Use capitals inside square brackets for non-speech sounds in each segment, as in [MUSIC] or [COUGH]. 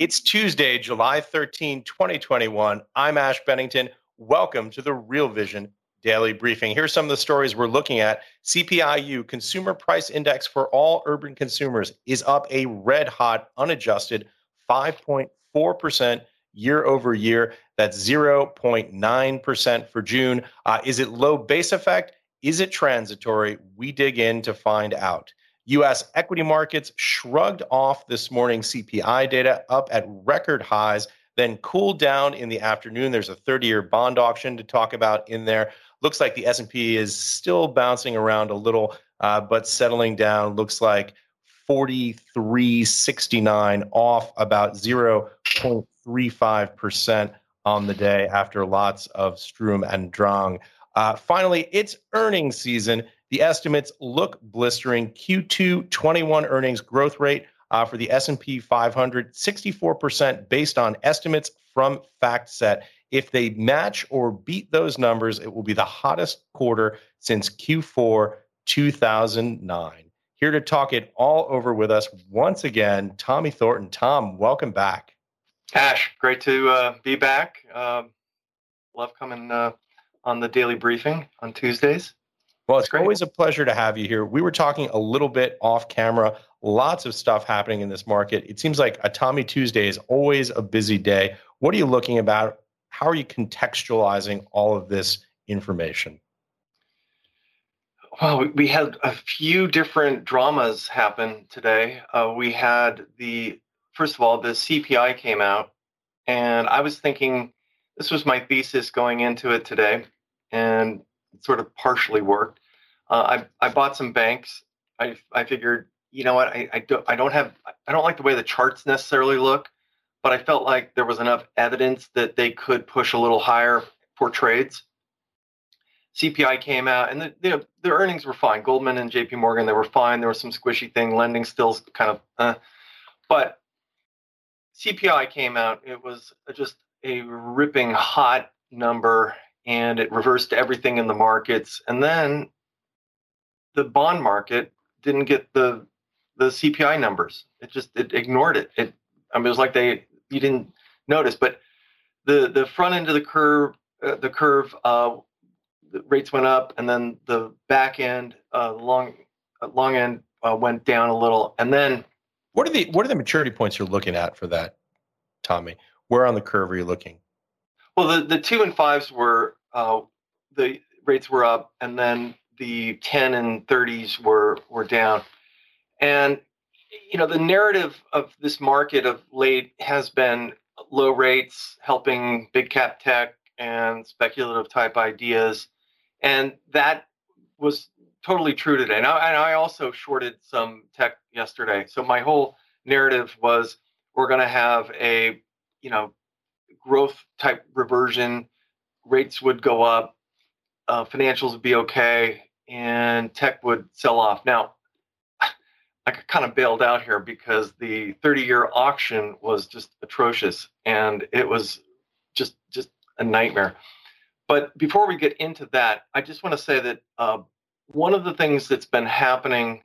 It's Tuesday, July 13, 2021. I'm Ash Bennington. Welcome to the Real Vision Daily Briefing. Here's some of the stories we're looking at. CPIU, Consumer Price Index for all urban consumers, is up a red hot, unadjusted 5.4% year over year. That's 0.9% for June. Uh, is it low base effect? Is it transitory? We dig in to find out. U.S. equity markets shrugged off this morning CPI data up at record highs, then cooled down in the afternoon. There's a 30-year bond auction to talk about in there. Looks like the S&P is still bouncing around a little, uh, but settling down. Looks like 43.69 off about 0.35 percent on the day after lots of Sturm and Drang. Uh, finally, it's earnings season. The estimates look blistering. Q2 21 earnings growth rate uh, for the S&P 500, 64% based on estimates from FactSet. If they match or beat those numbers, it will be the hottest quarter since Q4 2009. Here to talk it all over with us once again, Tommy Thornton. Tom, welcome back. Ash, great to uh, be back. Uh, love coming uh, on the daily briefing on Tuesdays. Well, it's Great. always a pleasure to have you here. We were talking a little bit off camera, lots of stuff happening in this market. It seems like a Tommy Tuesday is always a busy day. What are you looking about? How are you contextualizing all of this information? Well, we had a few different dramas happen today. Uh, we had the, first of all, the CPI came out, and I was thinking this was my thesis going into it today, and it sort of partially worked. Uh, I I bought some banks. I I figured, you know what, I I don't I don't have I don't like the way the charts necessarily look, but I felt like there was enough evidence that they could push a little higher for trades. CPI came out, and the the, earnings were fine. Goldman and J.P. Morgan they were fine. There was some squishy thing. Lending still kind of, uh, but CPI came out. It was just a ripping hot number, and it reversed everything in the markets. And then the bond market didn't get the the CPI numbers. It just it ignored it. It I mean it was like they you didn't notice, but the the front end of the curve uh, the curve uh, the rates went up, and then the back end uh, long uh, long end uh, went down a little, and then what are the what are the maturity points you're looking at for that, Tommy? Where on the curve are you looking? Well, the the two and fives were uh, the rates were up, and then the 10 and 30s were were down. And you know the narrative of this market of late has been low rates helping big cap tech and speculative type ideas. And that was totally true today. And I, and I also shorted some tech yesterday. So my whole narrative was we're going to have a you know growth type reversion. Rates would go up. Uh, financials would be okay and tech would sell off. Now, [LAUGHS] I kind of bailed out here because the 30 year auction was just atrocious and it was just just a nightmare. But before we get into that, I just want to say that uh, one of the things that's been happening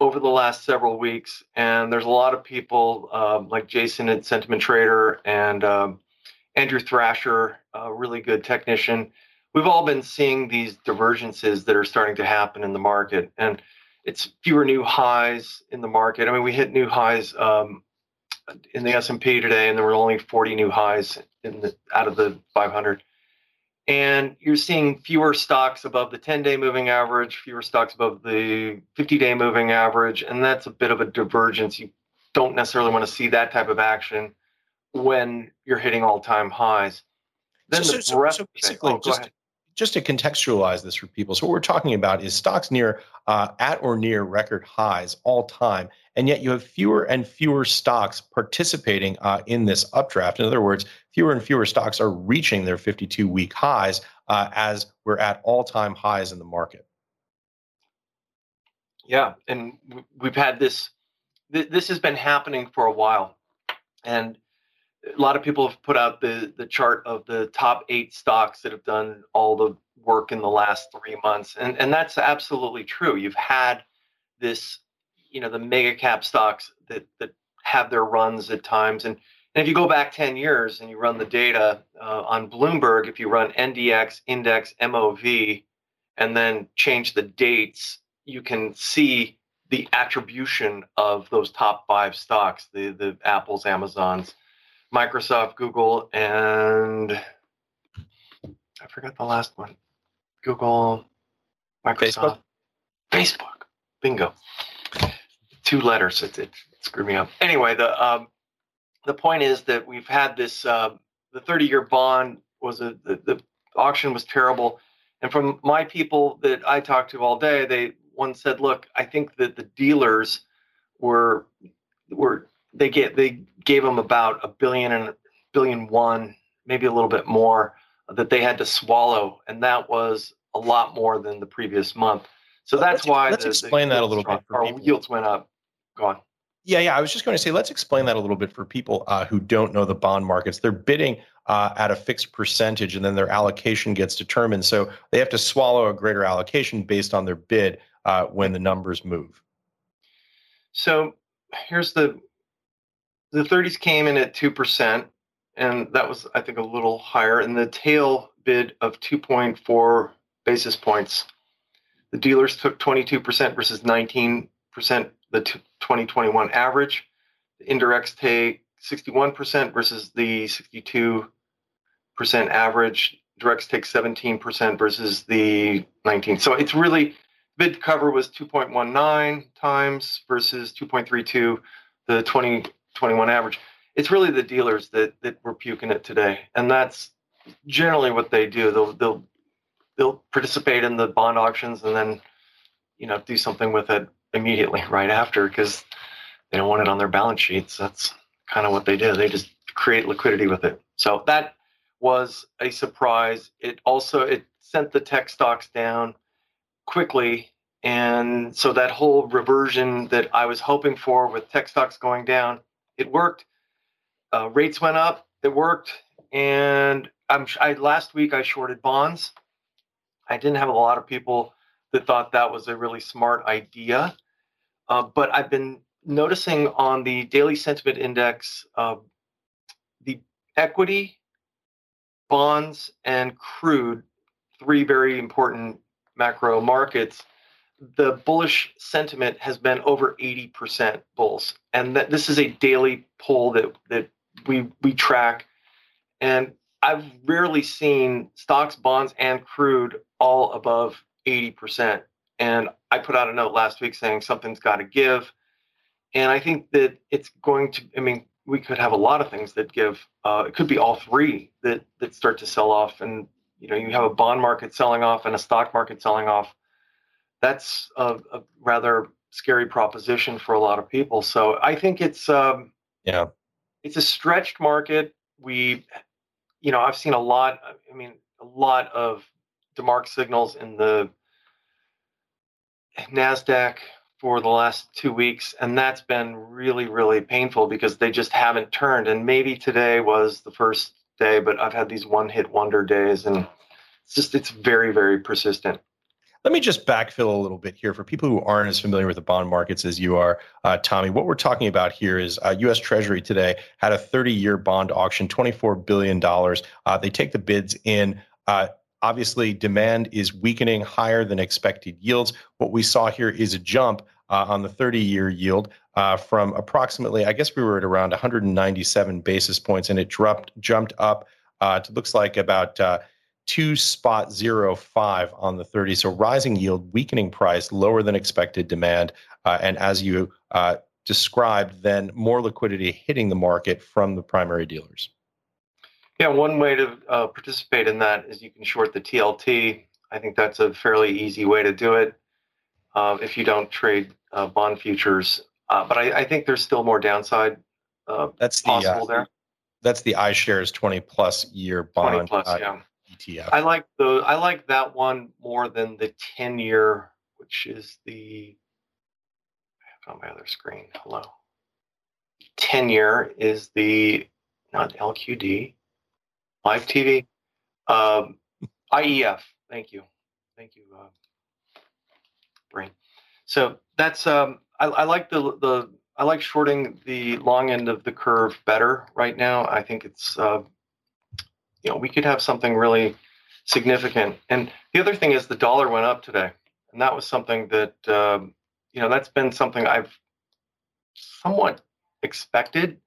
over the last several weeks, and there's a lot of people uh, like Jason at Sentiment Trader and um, Andrew Thrasher, a really good technician, we've all been seeing these divergences that are starting to happen in the market, and it's fewer new highs in the market. I mean, we hit new highs um, in the S and P today, and there were only 40 new highs in the out of the 500. And you're seeing fewer stocks above the 10-day moving average, fewer stocks above the 50-day moving average, and that's a bit of a divergence. You don't necessarily want to see that type of action when you're hitting all-time highs then so, the so, so basically, oh, just, just to contextualize this for people, so what we're talking about is stocks near uh, at or near record highs all time, and yet you have fewer and fewer stocks participating uh, in this updraft. In other words, fewer and fewer stocks are reaching their 52 week highs uh, as we're at all time highs in the market. Yeah, and we've had this. This has been happening for a while, and a lot of people have put out the the chart of the top eight stocks that have done all the work in the last three months, and and that's absolutely true. You've had this, you know, the mega cap stocks that that have their runs at times, and and if you go back 10 years and you run the data uh, on Bloomberg, if you run NDX, index, MOV, and then change the dates, you can see the attribution of those top five stocks the, the Apples, Amazons, Microsoft, Google, and I forgot the last one. Google, Microsoft, Facebook. Facebook. Bingo. Two letters. It, it, screwed me up. Anyway, the um, the point is that we've had this. Uh, the 30-year bond was a the, the auction was terrible, and from my people that I talked to all day, they one said, "Look, I think that the dealers were were they get they gave them about a billion and billion one, maybe a little bit more that they had to swallow, and that was a lot more than the previous month. So that's let's, why let's the, explain the that a little bit. our people. yields went up. Go on. Yeah, yeah. I was just going to say, let's explain that a little bit for people uh, who don't know the bond markets. They're bidding uh, at a fixed percentage, and then their allocation gets determined. So they have to swallow a greater allocation based on their bid uh, when the numbers move. So here's the the 30s came in at 2%, and that was, I think, a little higher. And the tail bid of 2.4 basis points. The dealers took 22% versus 19%, the 2021 average. The indirects take 61% versus the 62% average. Directs take 17% versus the 19. So it's really bid cover was 2.19 times versus 2.32 the 2021 average. It's really the dealers that that were puking it today, and that's generally what they do. They'll they'll they'll participate in the bond auctions and then you know do something with it immediately [LAUGHS] right after because they don't want it on their balance sheets. That's kind of what they do. They just create liquidity with it. So that was a surprise. It also it sent the tech stocks down quickly and so that whole reversion that I was hoping for with tech stocks going down, it worked. Uh, rates went up, it worked. And I'm I last week I shorted bonds. I didn't have a lot of people that thought that was a really smart idea. Uh, but I've been noticing on the daily sentiment index, uh, the equity, bonds, and crude, three very important macro markets, the bullish sentiment has been over 80% bulls. And that this is a daily poll that, that we, we track. And I've rarely seen stocks, bonds, and crude all above 80%. And I put out a note last week saying something's got to give. And I think that it's going to, I mean, we could have a lot of things that give. Uh, it could be all three that, that start to sell off. And, you know, you have a bond market selling off and a stock market selling off. That's a, a rather scary proposition for a lot of people. So I think it's, um, yeah, it's a stretched market. We, you know, I've seen a lot, I mean, a lot of DeMark signals in the NASDAQ for the last two weeks. And that's been really, really painful because they just haven't turned. And maybe today was the first day, but I've had these one hit wonder days and it's just, it's very, very persistent. Let me just backfill a little bit here for people who aren't as familiar with the bond markets as you are, uh, Tommy. What we're talking about here is uh, U.S. Treasury today had a 30-year bond auction, $24 billion. Uh, they take the bids in. Uh, Obviously, demand is weakening higher than expected yields. What we saw here is a jump uh, on the 30 year yield uh, from approximately, I guess we were at around 197 basis points, and it dropped, jumped up uh, to looks like about uh, two spot zero five on the 30. So rising yield, weakening price, lower than expected demand, uh, and as you uh, described, then more liquidity hitting the market from the primary dealers. Yeah, one way to uh, participate in that is you can short the TLT. I think that's a fairly easy way to do it uh, if you don't trade uh, bond futures. Uh, but I, I, think there's still more downside uh, that's the, possible there. That's the iShares 20 plus year bond 20 plus, yeah. ETF. I like the I like that one more than the 10 year, which is the on my other screen. Hello. 10 year is the not LQD, live TV, um, IEF. Thank you. Thank you, uh, Brain. So that's um, I, I like the the I like shorting the long end of the curve better right now. I think it's uh, you know we could have something really significant. And the other thing is the dollar went up today, and that was something that um, you know that's been something I've somewhat expected,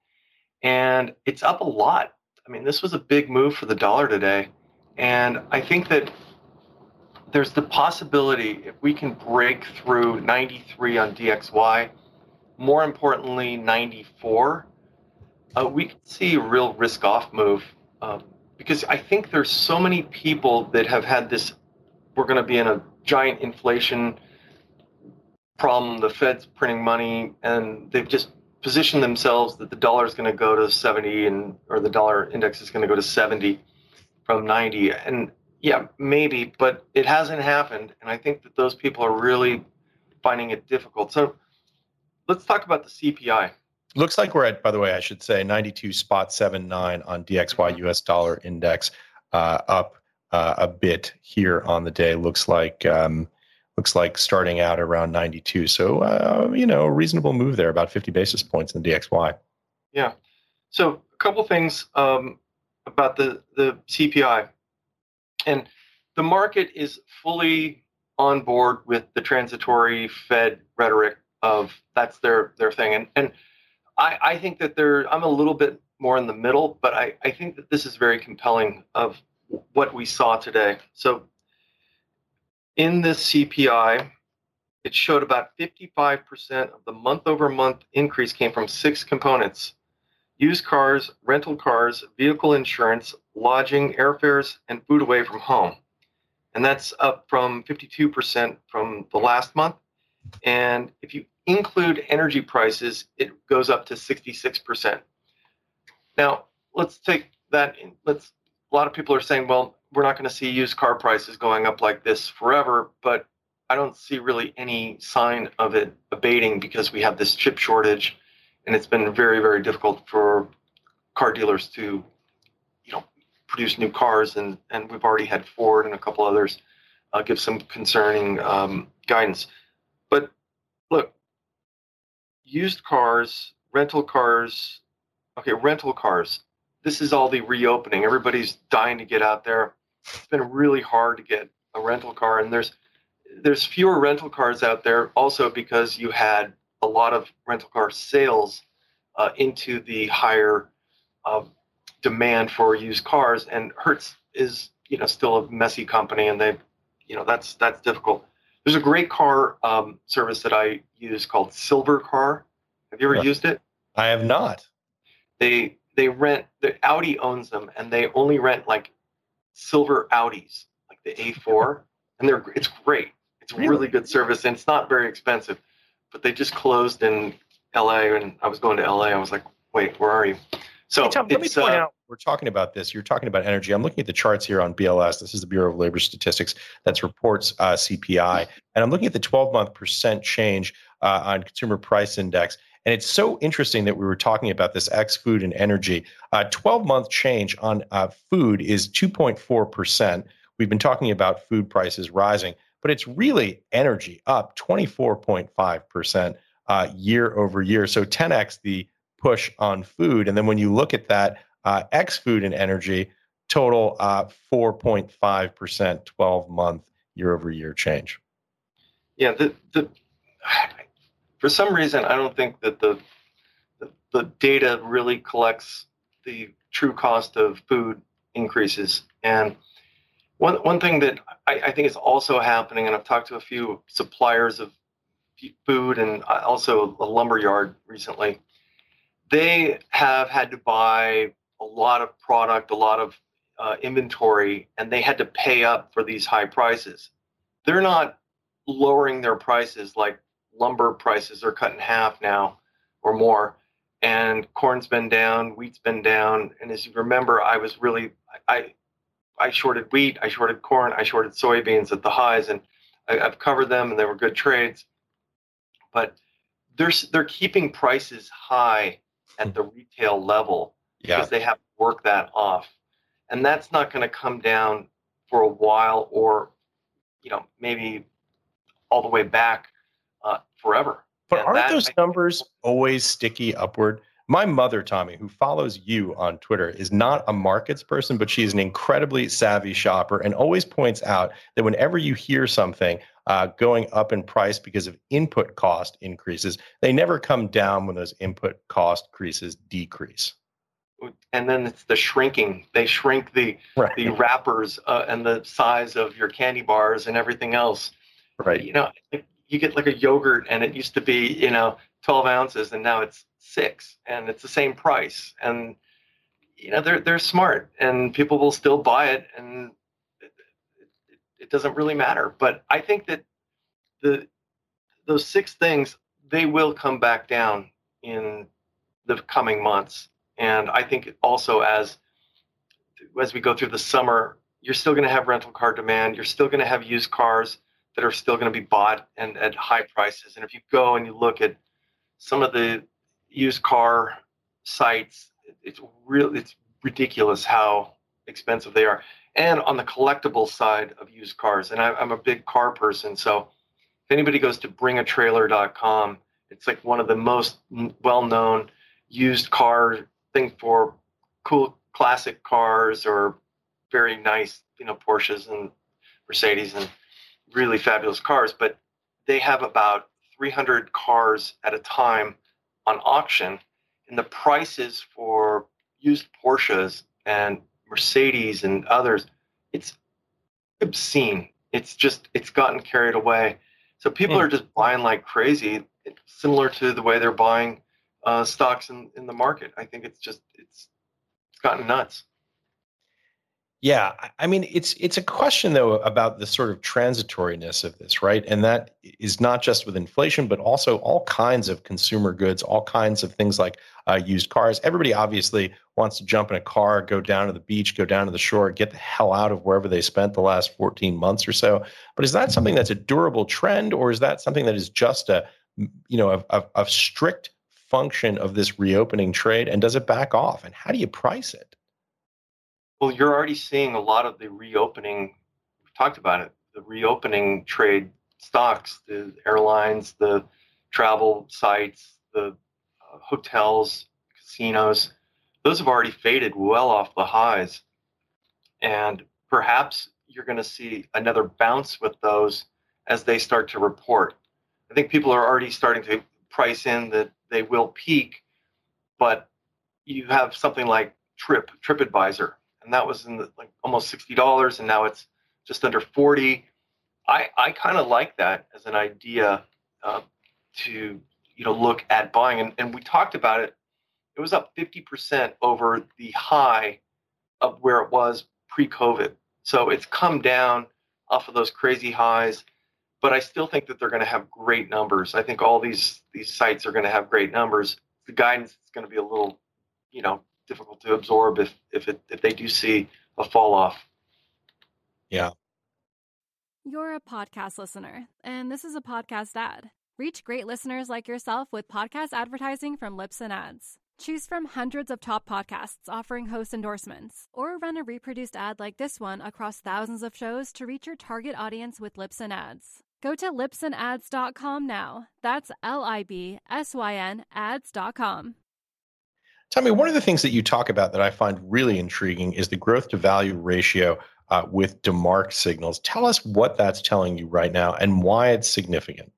and it's up a lot. I mean, this was a big move for the dollar today, and I think that there's the possibility if we can break through 93 on DXY, more importantly 94, uh, we could see a real risk-off move um, because I think there's so many people that have had this. We're going to be in a giant inflation problem. The Fed's printing money, and they've just positioned themselves that the dollar is going to go to 70 and or the dollar index is going to go to 70 from 90 and yeah maybe but it hasn't happened and i think that those people are really finding it difficult so let's talk about the cpi looks like we're at by the way i should say 92 spot 79 on dxy us dollar index uh, up uh, a bit here on the day looks like um, looks like starting out around 92. So, uh, you know, a reasonable move there, about 50 basis points in the DXY. Yeah. So, a couple things um, about the, the CPI. And the market is fully on board with the transitory Fed rhetoric of that's their, their thing. And, and I, I think that they're, I'm a little bit more in the middle, but I, I think that this is very compelling of what we saw today. So in this CPI, it showed about 55% of the month over month increase came from six components used cars, rental cars, vehicle insurance, lodging, airfares, and food away from home. And that's up from 52% from the last month. And if you include energy prices, it goes up to 66%. Now, let's take that. In, let's. A lot of people are saying, well, we're not going to see used car prices going up like this forever, but I don't see really any sign of it abating because we have this chip shortage, and it's been very, very difficult for car dealers to, you know, produce new cars, and and we've already had Ford and a couple others uh, give some concerning um, guidance. Used cars, rental cars, okay, rental cars. This is all the reopening. Everybody's dying to get out there it's been really hard to get a rental car, and there's there's fewer rental cars out there also because you had a lot of rental car sales uh, into the higher uh, demand for used cars, and Hertz is you know still a messy company, and they you know that's that's difficult. There's a great car um, service that I use called Silvercar. Have you ever used it? I have not. They they rent the Audi owns them, and they only rent like silver Audis, like the A4, and they're it's great. It's really? really good service, and it's not very expensive. But they just closed in L.A. and I was going to L.A. I was like, wait, where are you? So hey, Tom, let me point uh, out we're talking about this. You're talking about energy. I'm looking at the charts here on BLS. This is the Bureau of Labor Statistics that reports uh, CPI, and I'm looking at the 12 month percent change uh, on Consumer Price Index. And it's so interesting that we were talking about this X food and energy. 12 uh, month change on uh, food is 2.4%. We've been talking about food prices rising, but it's really energy up 24.5% uh, year over year. So 10x the push on food. And then when you look at that uh, X food and energy, total 4.5% uh, 12 month year over year change. Yeah, the, the for some reason, I don't think that the, the, the data really collects the true cost of food increases. And one one thing that I, I, think is also happening, and I've talked to a few suppliers of food and also a lumber yard recently. They have had to buy a lot of product, a lot of uh, inventory, and they had to pay up for these high prices. They're not lowering their prices like lumber prices are cut in half now or more. And corn's been down, wheat's been down. And as you remember, I was really I I shorted wheat, I shorted corn, I shorted soybeans at the highs, and I, have covered them, and they were good trades. But they're they're keeping prices high at the retail level yeah. because they have to work that off, and that's not going to come down for a while, or you know maybe all the way back uh, forever. But and aren't that, those numbers always sticky upward? My mother, Tommy, who follows you on Twitter, is not a markets person, but she is an incredibly savvy shopper and always points out that whenever you hear something uh, going up in price because of input cost increases, they never come down when those input cost increases decrease. And then it's the shrinking. They shrink the right. the wrappers uh, and the size of your candy bars and everything else. Right. You know, you get like a yogurt, and it used to be you know 12 ounces, and now it's six and it's the same price and you know they're they're smart and people will still buy it and it, it, it doesn't really matter but i think that the those six things they will come back down in the coming months and i think also as as we go through the summer you're still going to have rental car demand you're still going to have used cars that are still going to be bought and at high prices and if you go and you look at some of the used car sites. It's real. It's ridiculous how expensive they are. And on the collectible side of used cars, and I, am a big car person, so if anybody goes to bringatrailer.com, it's like one of the most well-known used car thing for cool classic cars or very nice, you know, Porsches and Mercedes and really fabulous cars. But they have about 300 cars at a time on auction, and the prices for used Porsches and Mercedes and others, it's obscene. It's just it's gotten carried away. So people mm. are just buying like crazy, it's similar to the way they're buying uh, stocks in, in the market. I think it's just it's it's gotten nuts. Yeah, I mean it's it's a question though about the sort of transitoriness of this, right? And that is not just with inflation, but also all kinds of consumer goods, all kinds of things like uh, used cars. Everybody obviously wants to jump in a car, go down to the beach, go down to the shore, get the hell out of wherever they spent the last 14 months or so. But is that something that's a durable trend, or is that something that is just a you know a, a, a strict function of this reopening trade? And does it back off? And how do you price it? Well, you're already seeing a lot of the reopening. We talked about it. The reopening trade stocks, the airlines, the travel sites, the uh, hotels, casinos. Those have already faded well off the highs, and perhaps you're going to see another bounce with those as they start to report. I think people are already starting to price in that they will peak, but you have something like Trip TripAdvisor and that was in the, like almost sixty dollars, and now it's just under forty. I I kind of like that as an idea uh, to you know look at buying, and, and we talked about it. It was up fifty percent over the high of where it was pre-COVID. So it's come down off of those crazy highs, but I still think that they're going to have great numbers. I think all these these sites are going to have great numbers. The guidance is going to be a little, you know, difficult to absorb if if it if they do see a fall off. Yeah. You're a podcast listener, and this is a podcast ad. Reach great listeners like yourself with podcast advertising from Libsyn Ads. Choose from hundreds of top podcasts offering host endorsements, or run a reproduced ad like this one across thousands of shows to reach your target audience with Libsyn Ads. Go to libsynads.com now. That's L I B S Y N ads.com. Tell me, one of the things that you talk about that I find really intriguing is the growth to value ratio uh, with DeMark signals. Tell us what that's telling you right now and why it's significant.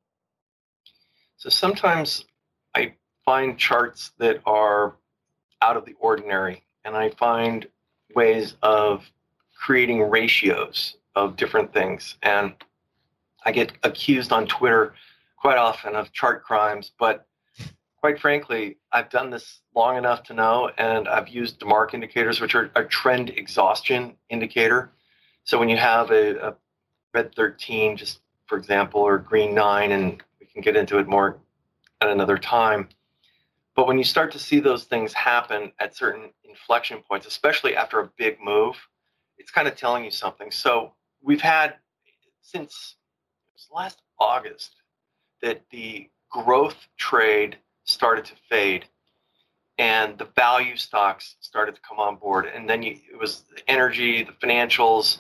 So sometimes I find charts that are out of the ordinary, and I find ways of creating ratios of different things. And I get accused on Twitter quite often of chart crimes, but quite frankly, I've done this long enough to know, and I've used DeMark indicators, which are a trend exhaustion indicator. So when you have a, a red 13, just for example, or green 9, and we can get into it more at another time. But when you start to see those things happen at certain inflection points, especially after a big move, it's kind of telling you something. So we've had since last August that the growth trade started to fade and the value stocks started to come on board. And then you, it was the energy, the financials,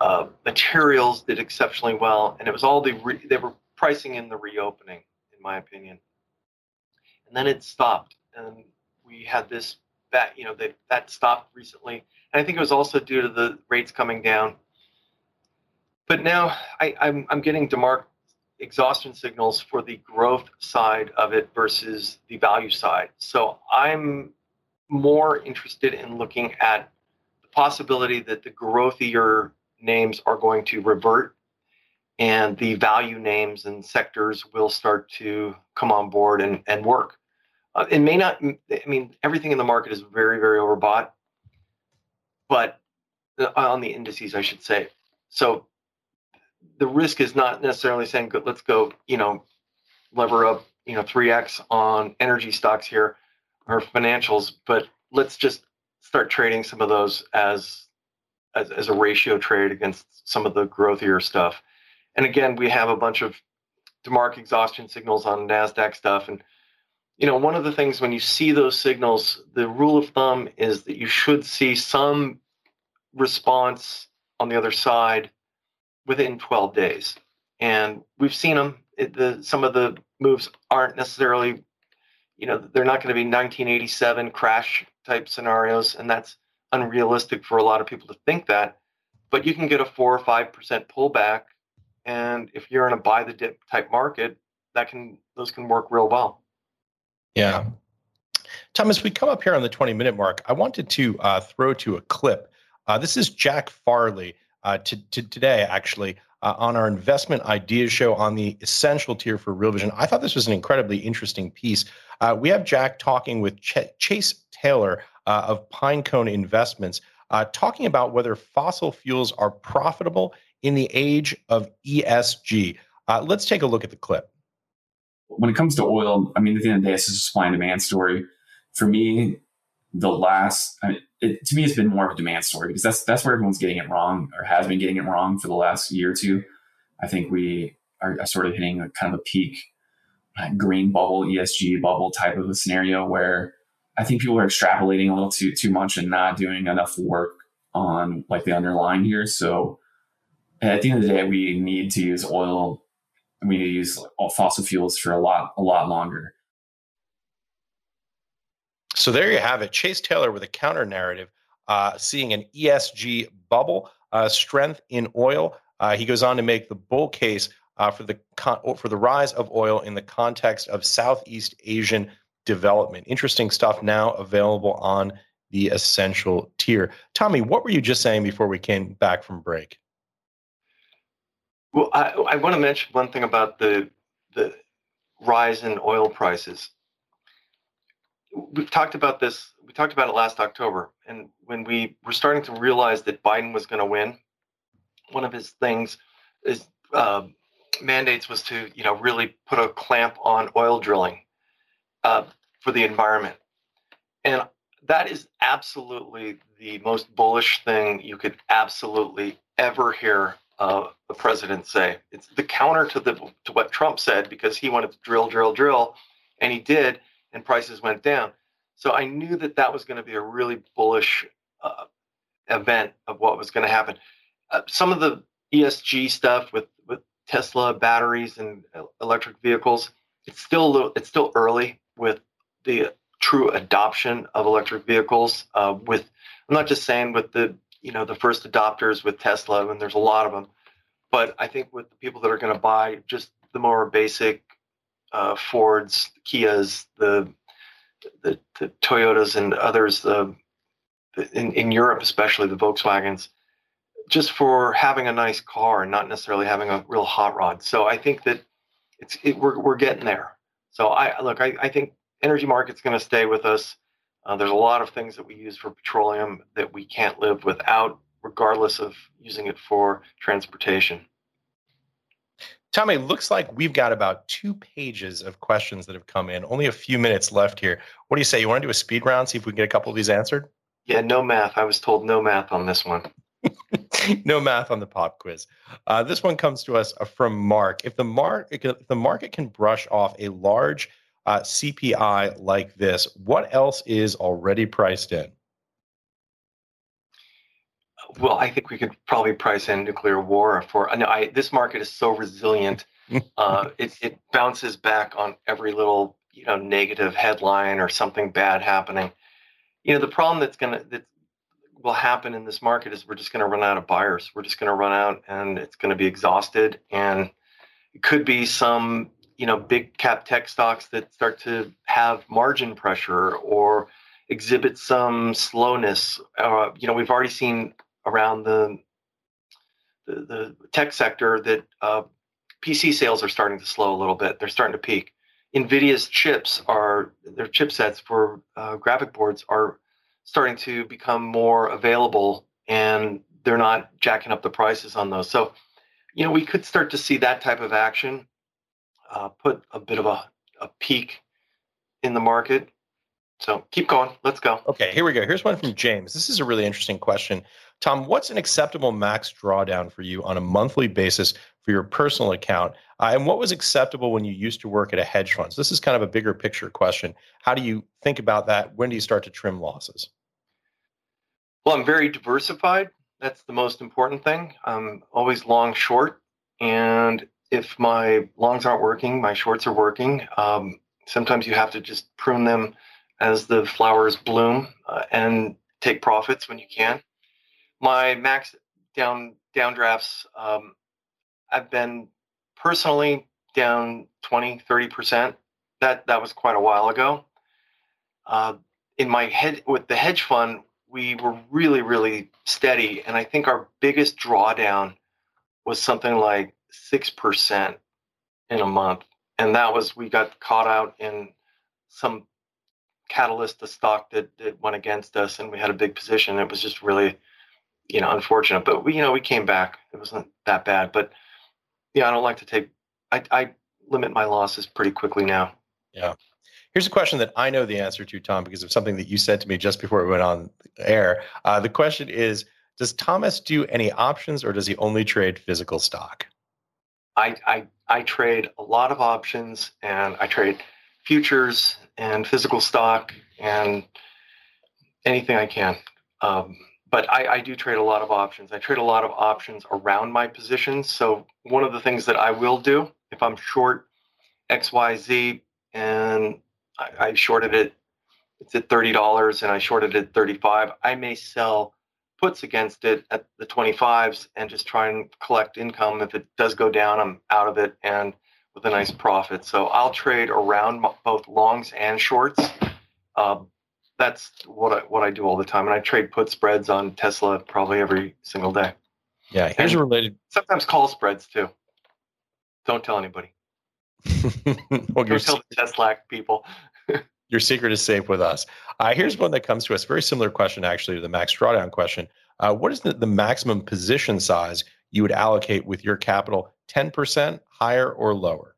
uh, materials did exceptionally well, and it was all the re- they were pricing in the reopening, in my opinion. And then it stopped, and we had this that you know that that stopped recently, and I think it was also due to the rates coming down. But now I, I'm I'm getting DeMark exhaustion signals for the growth side of it versus the value side. So I'm more interested in looking at the possibility that the growthier names are going to revert and the value names and sectors will start to come on board and, and work. Uh, it may not, I mean, everything in the market is very, very overbought, but uh, on the indices, I should say. So the risk is not necessarily saying let's go, you know, lever up, you know, 3x on energy stocks here or financials, but let's just start trading some of those as as, as a ratio trade against some of the growthier stuff. And again, we have a bunch of DeMark exhaustion signals on NASDAQ stuff. And, you know, one of the things when you see those signals, the rule of thumb is that you should see some response on the other side within 12 days. And we've seen them. It, the, some of the moves aren't necessarily, you know, they're not going to be 1987 crash type scenarios. And that's unrealistic for a lot of people to think that. But you can get a four or five percent pullback, and if you're in a buy the dip type market, that can those can work real well. Yeah. Thomas, we come up here on the 20 minute mark. I wanted to uh, throw to a clip. Uh, this is Jack Farley uh, to, to today, actually, uh, on our investment ideas show on the essential tier for Real Vision. I thought this was an incredibly interesting piece. Uh, we have Jack talking with Ch- Chase Taylor uh, of Pinecone Investments, uh, talking about whether fossil fuels are profitable in the age of ESG. Let's take a look at the clip. When it comes to oil, I mean, at the end of the day, it's a supply and demand story. For me, the last, I mean, it, to me, it's been more of a demand story because that's that's where everyone's getting it wrong or has been getting it wrong for the last year or two. I think we are, sort of hitting a kind of a peak uh, green bubble, ESG bubble type of a scenario where I think people are extrapolating a little too too much and not doing enough work on like the underlying here. So at the end of the day, we need to use oil. We need to use fossil fuels for a lot a lot longer. So there you have it. Chase Taylor with a counter narrative, uh, seeing an ESG bubble, uh, strength in oil. Uh, he goes on to make the bull case uh, for the con- for the rise of oil in the context of Southeast Asian development. Interesting stuff now available on the essential tier. Tommy, what were you just saying before we came back from break? Well, I, I want to mention one thing about the the rise in oil prices. We've talked about this. We talked about it last October, and when we were starting to realize that Biden was going to win, one of his things is uh, mandates was to you know really put a clamp on oil drilling uh, for the environment. And that is absolutely the most bullish thing you could absolutely ever hear uh, the president say. It's the counter to the to what Trump said because he wanted to drill, drill, drill, and he did, and prices went down. So I knew that that was going to be a really bullish uh, event of what was going to happen. Uh, some of the ESG stuff with with Tesla batteries and electric vehicles, it's still it's still early with the true adoption of electric vehicles. Uh, with I'm not just saying with the you know the first adopters with Tesla, and there's a lot of them, but I think with the people that are going to buy just the more basic uh, Fords, Kias, the, the, the Toyotas, and others, the, in in Europe especially the Volkswagens, just for having a nice car and not necessarily having a real hot rod. So I think that it's it, we're we're getting there. So I look, I, I think energy market's going to stay with us. Uh, there's a lot of things that we use for petroleum that we can't live without, regardless of using it for transportation. Tommy, looks like we've got about two pages of questions that have come in. Only a few minutes left here. What do you say? You want to do a speed round, see if we can get a couple of these answered? Yeah, no math. I was told no math on this one. [LAUGHS] no math on the pop quiz. Uh, this one comes to us from Mark. If the mark, if the market can brush off a large uh, CPI like this, what else is already priced in? Well, I think we could probably price in nuclear war for. No, I, this market is so resilient. [LAUGHS] uh, it, it bounces back on every little you know negative headline or something bad happening. You know the problem that's gonna that will happen in this market is we're just going to run out of buyers. We're just going to run out, and it's going to be exhausted. And it could be some you know big cap tech stocks that start to have margin pressure or exhibit some slowness. Uh, you know, we've already seen around the the, the tech sector that uh, PC sales are starting to slow a little bit. They're starting to peak. Nvidia's chips are their chipsets for uh, graphic boards are starting to become more available, and they're not jacking up the prices on those. So, you know, we could start to see that type of action uh, put a bit of a, a peak in the market. So keep going. Let's go. Okay, here we go. Here's one from James. This is a really interesting question. Tom, what's an acceptable max drawdown for you on a monthly basis for your personal account? Uh, and what was acceptable when you used to work at a hedge fund? So this is kind of a bigger picture question. How do you think about that? When do you start to trim losses? Well, I'm very diversified. That's the most important thing. I'm always long short. And if my longs aren't working, my shorts are working. Um, sometimes you have to just prune them as the flowers bloom uh, and take profits when you can. My max down downdrafts um, i've been personally down 20 30% that that was quite a while ago. Uh, in my head with the hedge fund we were really really steady and i think our biggest drawdown was something like 6% in a month and that was we got caught out in some catalyst the stock that, that went against us and we had a big position it was just really you know, unfortunate. But we, you know, we came back. It wasn't that bad. But yeah, I don't like to take. I, I limit my losses pretty quickly now. Yeah. Here's a question that I know the answer to, Tom, because of something that you said to me just before we went on air. Uh, the question is Does Thomas do any options or does he only trade physical stock? I, I, I trade a lot of options and I trade futures and physical stock and anything I can. Um, but I, I, do trade a lot of options. I trade a lot of options around my positions. So one of the things that I will do if I'm short XYZ and I, I shorted it, it's at thirty dollars, and I shorted it at thirty-five. I may sell puts against it at the 25s and just try and collect income. If it does go down, I'm out of it and with a nice profit. So I'll trade around both longs and shorts. Uh, that's what I, what I do all the time, and I trade put spreads on Tesla probably every single day. Yeah, here's and a related. Sometimes call spreads too. Don't tell anybody. [LAUGHS] well, Don't tell the Tesla people. [LAUGHS] your secret is safe with us. Uh, here's one that comes to us. Very similar question, actually, to the max drawdown question. Uh, what is the, the maximum position size you would allocate with your capital? Ten percent, higher or lower?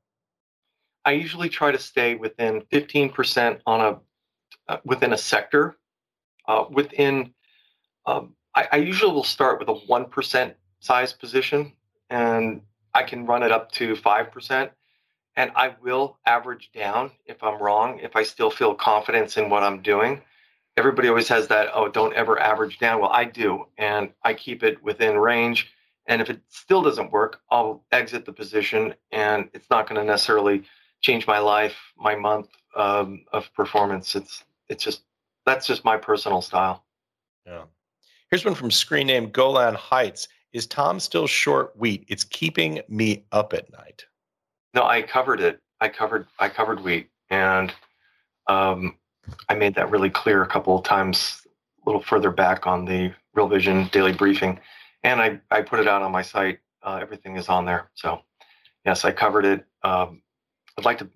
I usually try to stay within 15% on a uh, within a sector. Uh, within, um, I, I, usually will start with a 1% size position and I can run it up to 5%. And I will average down if I'm wrong, if I still feel confidence in what I'm doing. Everybody always has that, oh, don't ever average down. Well, I do. And I keep it within range. And if it still doesn't work, I'll exit the position and it's not going to necessarily change my life, my month um, of performance. It's it's just that's just my personal style. Yeah. Here's one from screen name Golan Heights. Is Tom still short wheat? It's keeping me up at night. No, I covered it. I covered I covered wheat, and um, I made that really clear a couple of times, a little further back on the Real Vision daily briefing, and I I put it out on my site. Uh, everything is on there. So, yes, I covered it. Um, I'd like to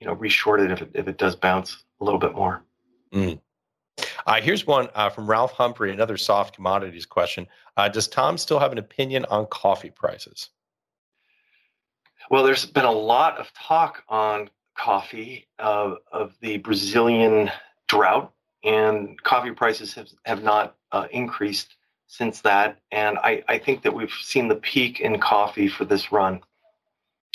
you know reshort it if it if it does bounce a little bit more. Mm. Uh, here's one uh, from Ralph Humphrey, another soft commodities question. Uh, does Tom still have an opinion on coffee prices? Well, there's been a lot of talk on coffee uh, of the Brazilian drought, and coffee prices have, have not uh, increased since that. And I, I think that we've seen the peak in coffee for this run.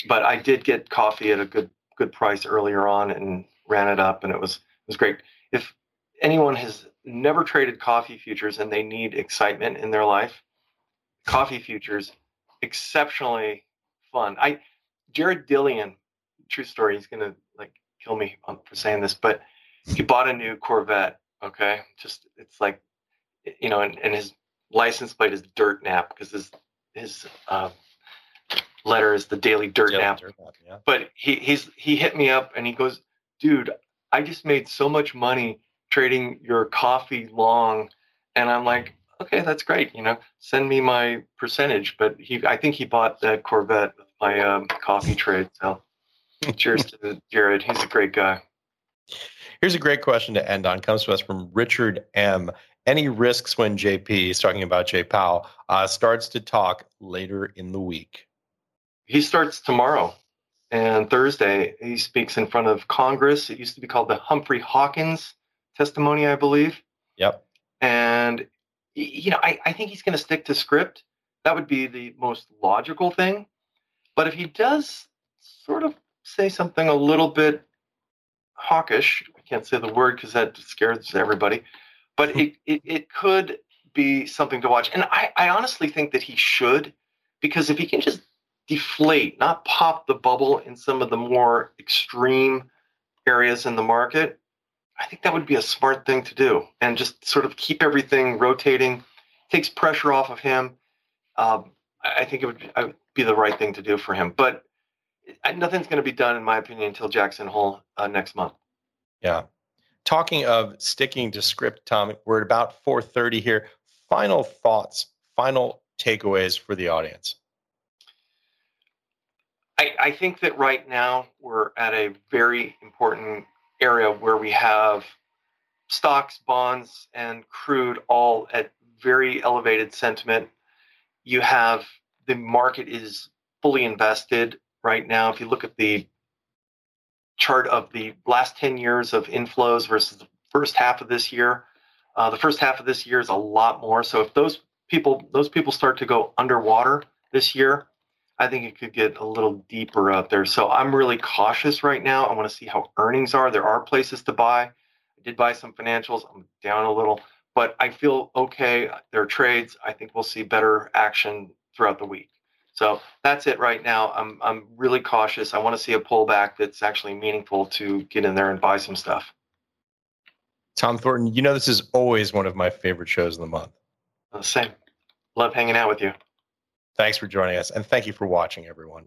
But I did get coffee at a good good price earlier on and ran it up, and it was it was great. If anyone has never traded coffee futures and they need excitement in their life, coffee futures exceptionally fun. I Jared Dillian, true story, he's gonna like kill me for saying this, but he bought a new Corvette. Okay, just it's like you know, and, and his license plate is Dirt Nap because his his uh, letter is the Daily Dirt Daily Nap. Dirt Nap yeah. But he he's he hit me up and he goes, dude, I just made so much money trading your coffee long, and I'm like, okay, that's great. You know, send me my percentage. But he, I think he bought that Corvette with my um, coffee trade. So, [LAUGHS] cheers to Jared. He's a great guy. Here's a great question to end on. Comes to us from Richard M. Any risks when JP, is talking about Jay Powell, uh, starts to talk later in the week? He starts tomorrow and Thursday. He speaks in front of Congress. It used to be called the Humphrey Hawkins testimony, I believe. Yep. And, you know, I, I think he's going to stick to script. That would be the most logical thing. But if he does sort of say something a little bit hawkish, I can't say the word because that scares everybody, but it, it, it could be something to watch. And I, I honestly think that he should, because if he can just deflate, not pop the bubble in some of the more extreme areas in the market, I think that would be a smart thing to do and just sort of keep everything rotating, takes pressure off of him. Um, I think it would be the right thing to do for him. But nothing's going to be done, in my opinion, until Jackson Hole uh, next month. Yeah. Talking of sticking to script, Tom, we're at about 4:30 here. Final thoughts, final takeaways for the audience. I, I think that right now we're at a very important area where we have stocks, bonds, and crude all at very elevated sentiment. You have the market is fully invested right now. If you look at the chart of the last 10 years of inflows versus the first half of this year, uh, the first half of this year is a lot more. So if those people those people start to go underwater this year, I think it could get a little deeper out there. So I'm really cautious right now. I want to see how earnings are. There are places to buy. I did buy some financials. I'm down a little, but I feel okay. There are trades. I think we'll see better action throughout the week. So that's it right now. I'm I'm really cautious. I want to see a pullback that's actually meaningful to get in there and buy some stuff. Tom Thornton, you know this is always one of my favorite shows of the month. The same. Love hanging out with you. Thanks for joining us, and thank you for watching, everyone.